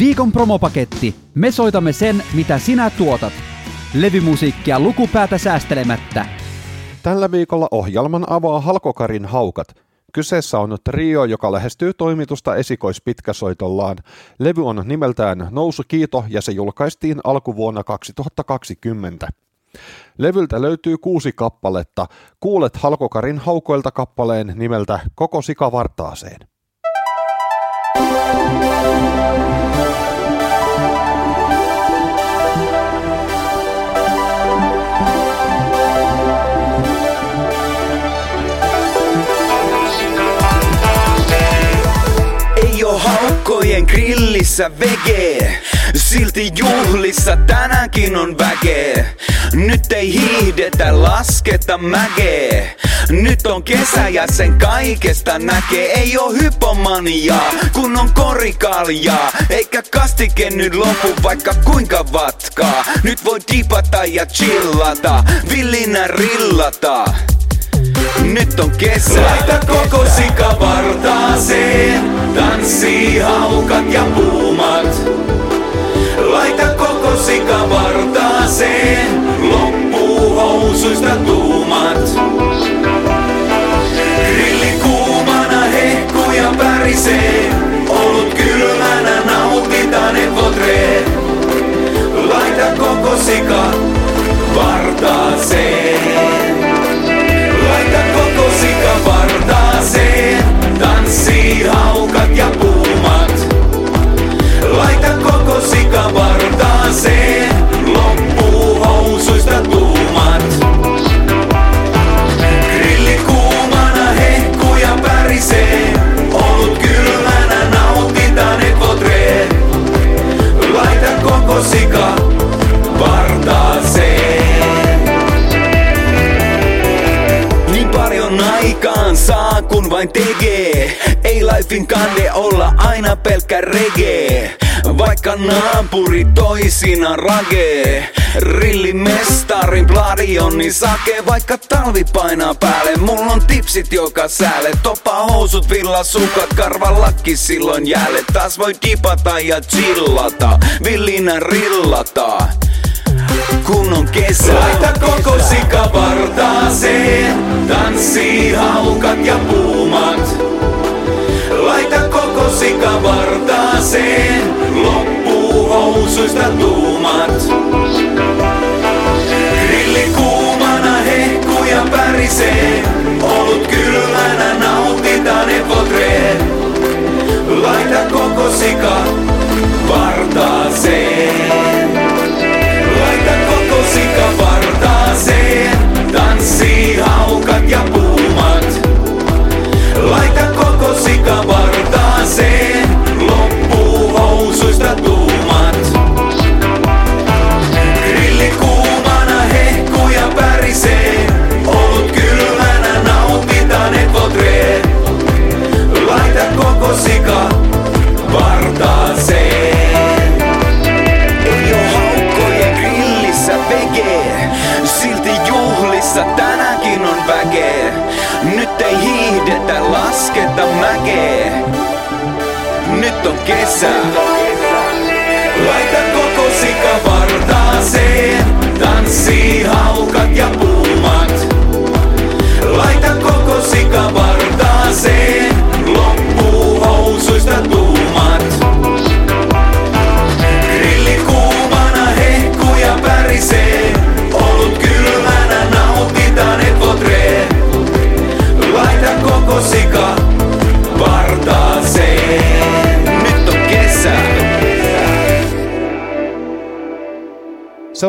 Viikon promopaketti. Me soitamme sen, mitä sinä tuotat. Levymusiikkia lukupäätä säästelemättä. Tällä viikolla ohjelman avaa Halkokarin haukat. Kyseessä on trio, joka lähestyy toimitusta esikoispitkäsoitollaan. Levy on nimeltään Nousu Kiito ja se julkaistiin alkuvuonna 2020. Levyltä löytyy kuusi kappaletta. Kuulet Halkokarin haukoilta kappaleen nimeltä Koko sika vartaaseen. Haukkojen grillissä vege, silti juhlissa tänäänkin on väkeä. Nyt ei hiihdetä, lasketa mäkeä. Nyt on kesä ja sen kaikesta näkee. Ei oo hypomaniaa, kun on korikaljaa. Eikä kastike nyt lopu vaikka kuinka vatkaa. Nyt voi dipata ja chillata, villinä rillata. Nyt on kesä. Laita koko sika vartaaseen. Tanssii haukat ja puumat. Laita koko sika vartaaseen. Loppuu housuista tuumat. Grilli kuumana hehkuu ja pärisee. Olut kylmänä nautitaan et votree. Laita koko sika lifein kande olla aina pelkkä reggae. Vaikka naapuri toisina ragee Rillimestarin bladi on niin sake Vaikka talvi painaa päälle. Mulla on tipsit joka säälle. Topa housut, villasukat, karvalakki silloin jäälle. Taas voi dipata ja chillata. Villinä rillata. Kun on kesä. Laita koko sika vartaaseen, tanssii haukat ja puumat. Laita koko sika vartaaseen, loppuu housuista tuumat. Grilli kuumana hehkuu ja pärisee, olut kylmänä nautitaan et votree. Laita koko sika vartaaseen.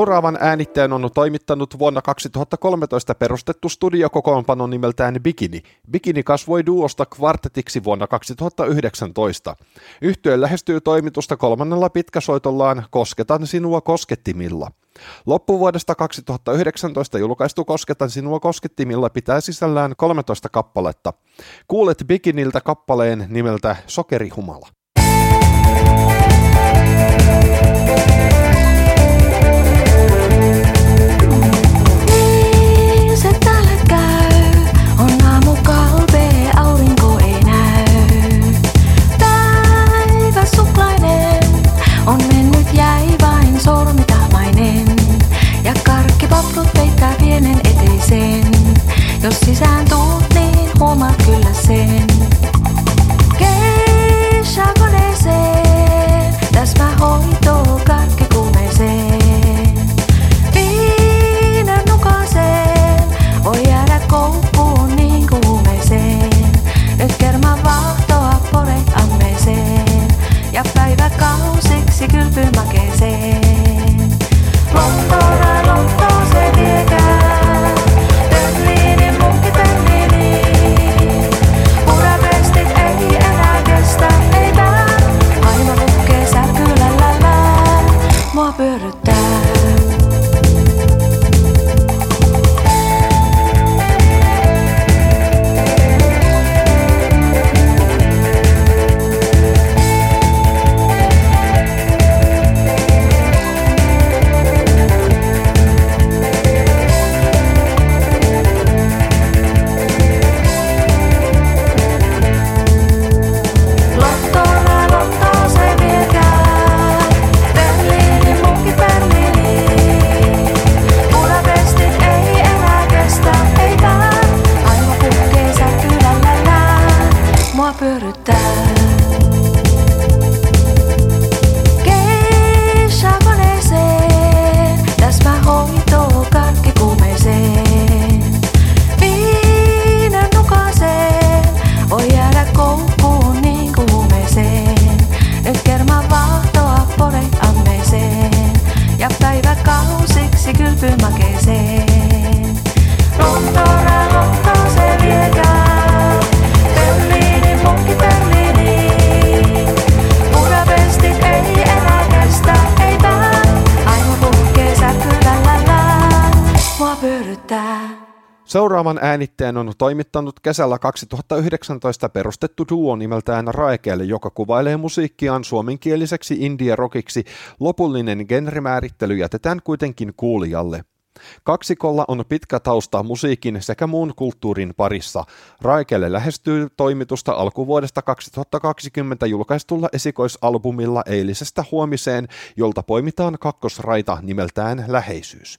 Seuraavan äänitteen on toimittanut vuonna 2013 perustettu studiokokoonpano nimeltään Bikini. Bikini kasvoi duosta kvartetiksi vuonna 2019. Yhtye lähestyy toimitusta kolmannella pitkäsoitollaan Kosketan sinua koskettimilla. Loppuvuodesta 2019 julkaistu Kosketan sinua koskettimilla pitää sisällään 13 kappaletta. Kuulet Bikiniltä kappaleen nimeltä Sokerihumala. Jos sisään tuut, niin huomaat kyllä sen. Keisha koneeseen, täsmä hoito kaikki kuumeeseen. Viinan nukaseen, voi jäädä koukkuun niin kuumeeseen. Nyt kerma vahtoa pore ammeeseen, ja päivä kausiksi kylpymakeeseen. ymmärtää. Seuraavan äänitteen on toimittanut kesällä 2019 perustettu duo nimeltään Raekeelle, joka kuvailee musiikkiaan suomenkieliseksi indie-rokiksi. Lopullinen genrimäärittely jätetään kuitenkin kuulijalle. Kaksikolla on pitkä tausta musiikin sekä muun kulttuurin parissa. Raikelle lähestyy toimitusta alkuvuodesta 2020 julkaistulla esikoisalbumilla eilisestä huomiseen, jolta poimitaan kakkosraita nimeltään Läheisyys.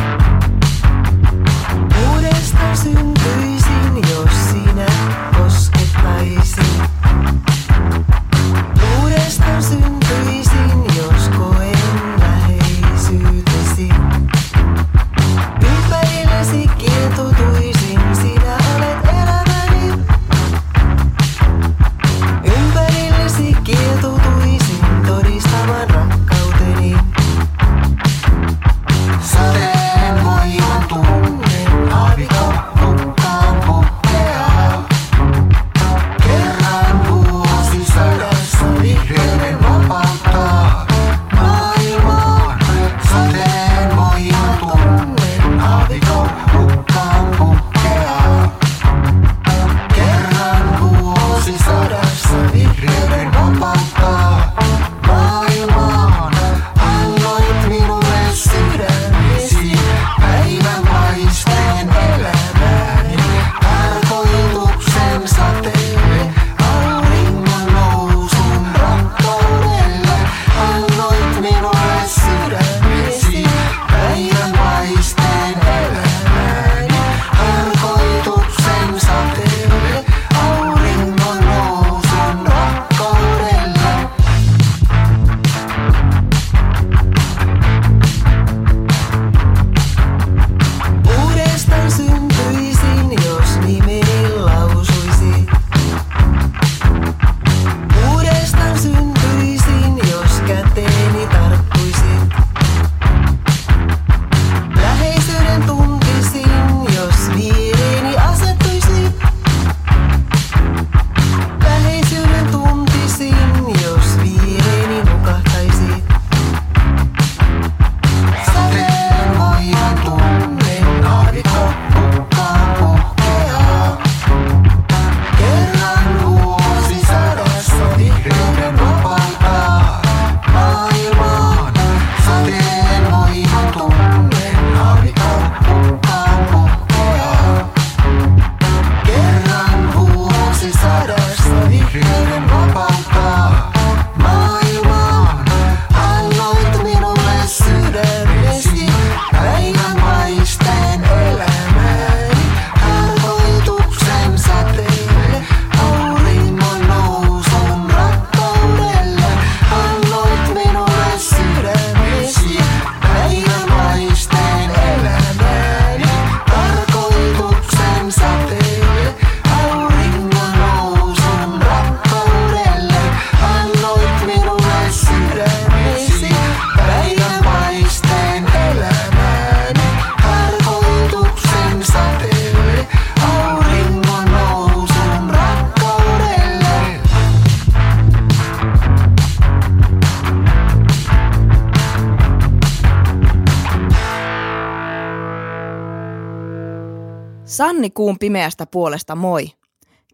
Sanni Kuun pimeästä puolesta moi.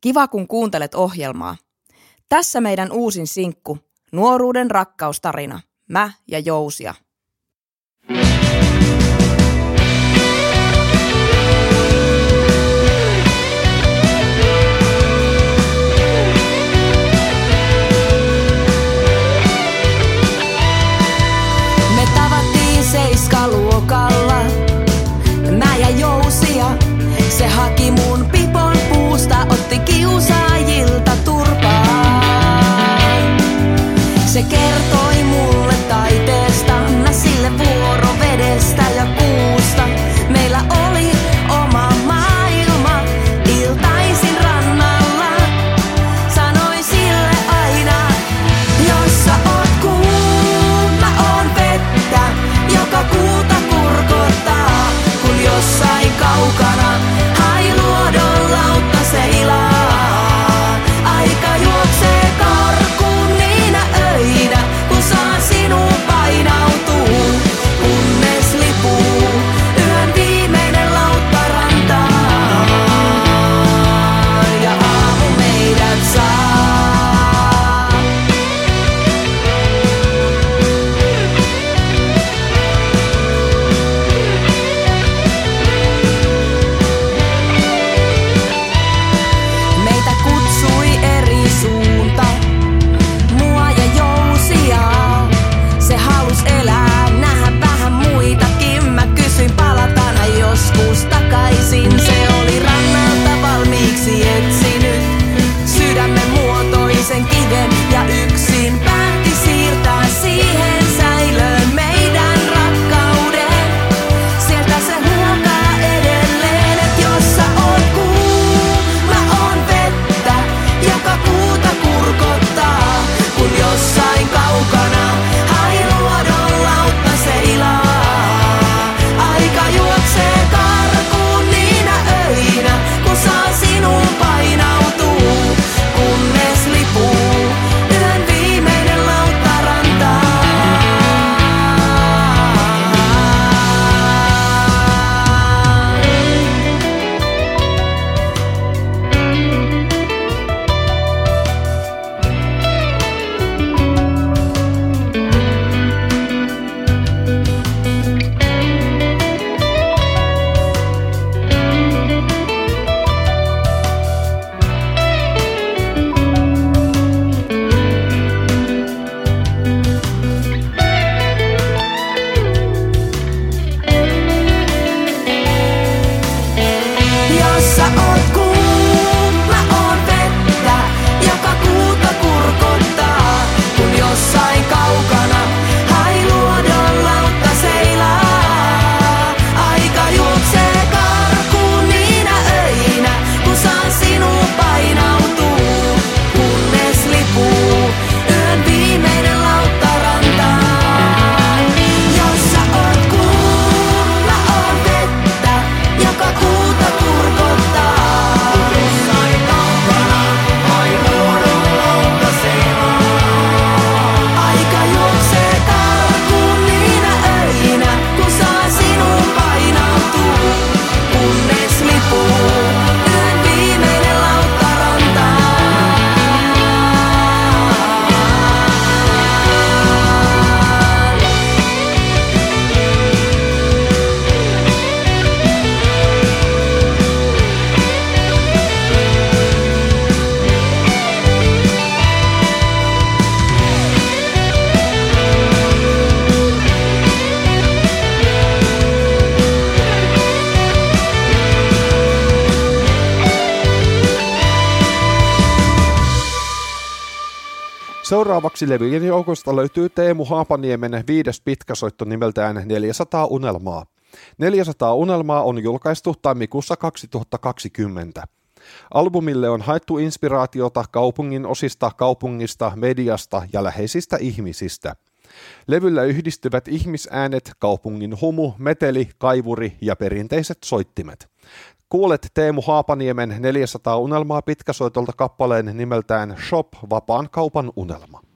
Kiva kun kuuntelet ohjelmaa. Tässä meidän uusin sinkku, nuoruuden rakkaustarina, mä ja Jousia. Seuraavaksi levyjen joukosta löytyy Teemu Haapaniemen viides pitkäsoitto nimeltään 400 unelmaa. 400 unelmaa on julkaistu tammikuussa 2020. Albumille on haettu inspiraatiota kaupungin osista, kaupungista, mediasta ja läheisistä ihmisistä. Levyllä yhdistyvät ihmisäänet, kaupungin humu, meteli, kaivuri ja perinteiset soittimet. Kuulet Teemu Haapaniemen 400 unelmaa pitkäsoitolta kappaleen nimeltään Shop, vapaan kaupan unelma.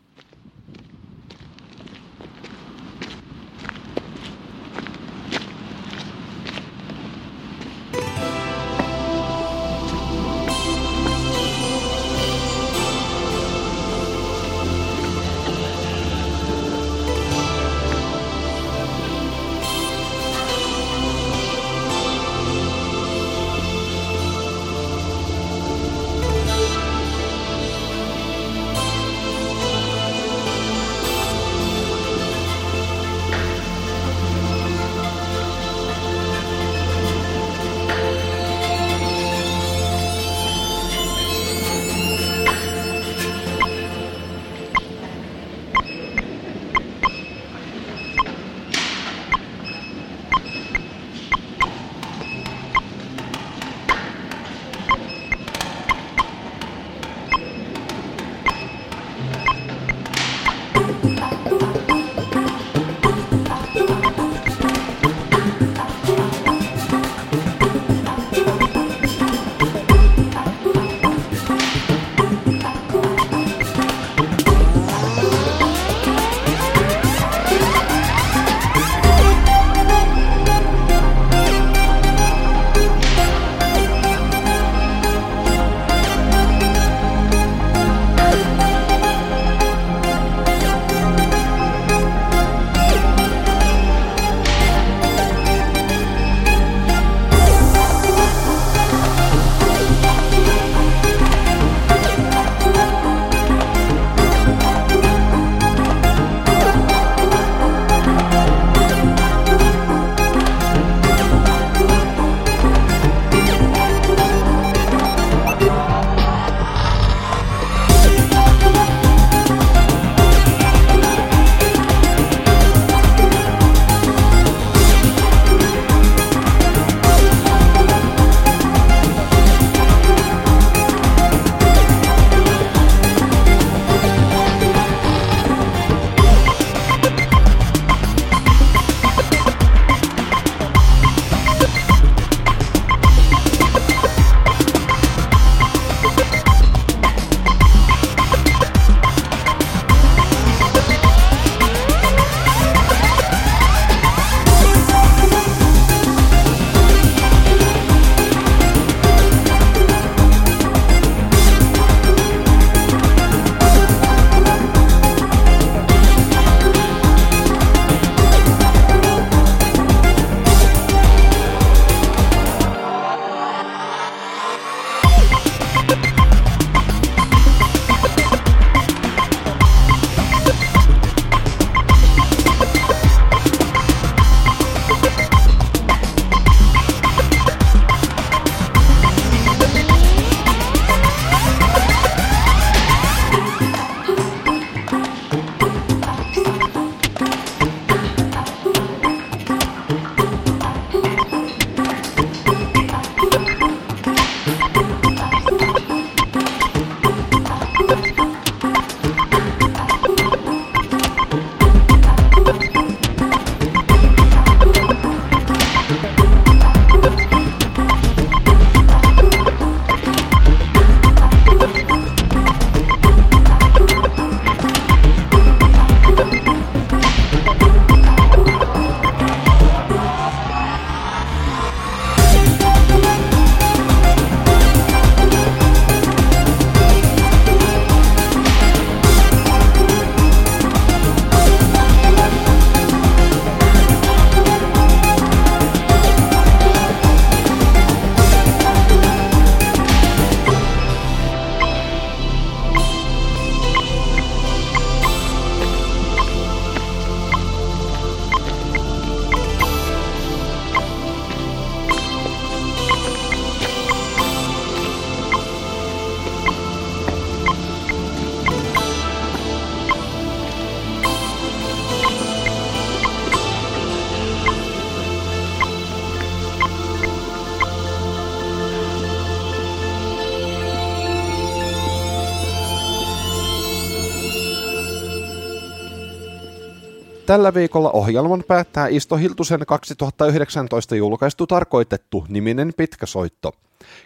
Tällä viikolla ohjelman päättää Isto Hiltusen 2019 julkaistu Tarkoitettu niminen pitkä soitto.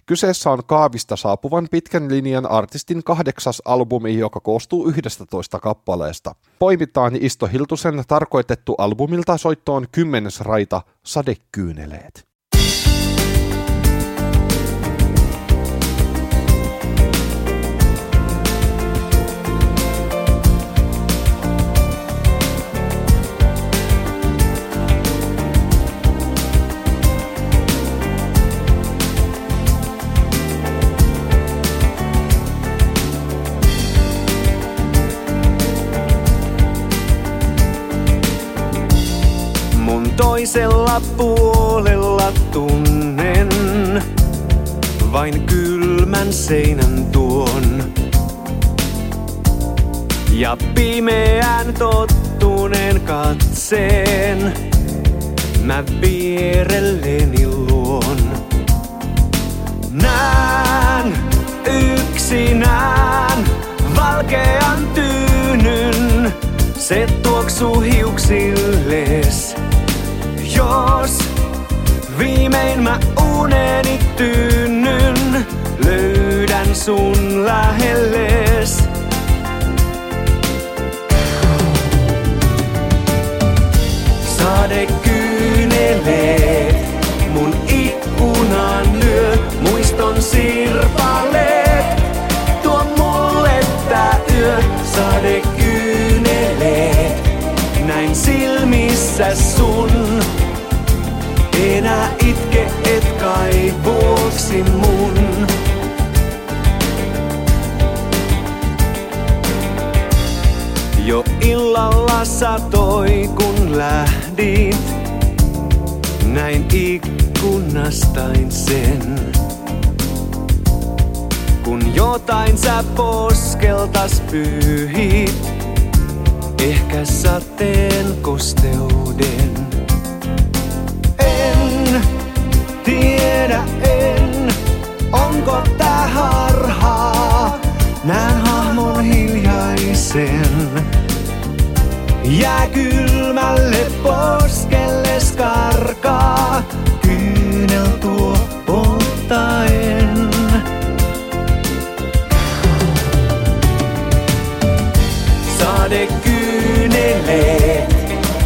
Kyseessä on Kaavista saapuvan pitkän linjan artistin kahdeksas albumi, joka koostuu 11 kappaleesta. Poimitaan Isto Hiltusen tarkoitettu albumilta soittoon kymmenes raita Sadekyyneleet. Toisella puolella tunnen vain kylmän seinän tuon. Ja pimeän tottuneen katseen mä vierelleni luon. Nään yksinään valkean tyynyn, se tuoksuu hiuksilles. Jos viimein mä uneni tyynyn, löydän sun lähelle. Sadekyyneleet mun ikkunan lyö, muiston sirpaleet. Tuo yö, sadekyyneleet. Näin silmissä et kai vuoksi mun. Jo illalla satoi kun lähdit, näin ikkunastain sen. Kun jotain sä poskeltas pyyhit, ehkä sateen kosteuden. Tiedä en, onko tää harhaa, näen hahmon hiljaisen. Jää kylmälle poskelle skarkaa, kyynel tuo polttaen. Sadekyyneleet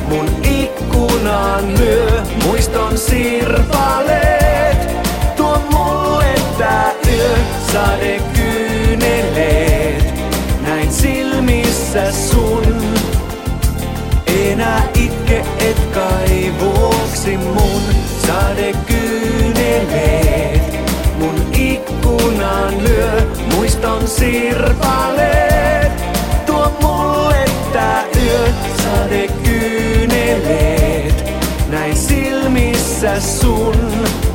mun ikkunaan lyö, muiston sirpaleet. sade kyyneleet, näin silmissä sun. Enää itke et kai vuoksi mun sade kyyneleet. mun ikkunaan lyö muiston sirpaleet. Tuo mulle tää yö näin silmissä sun.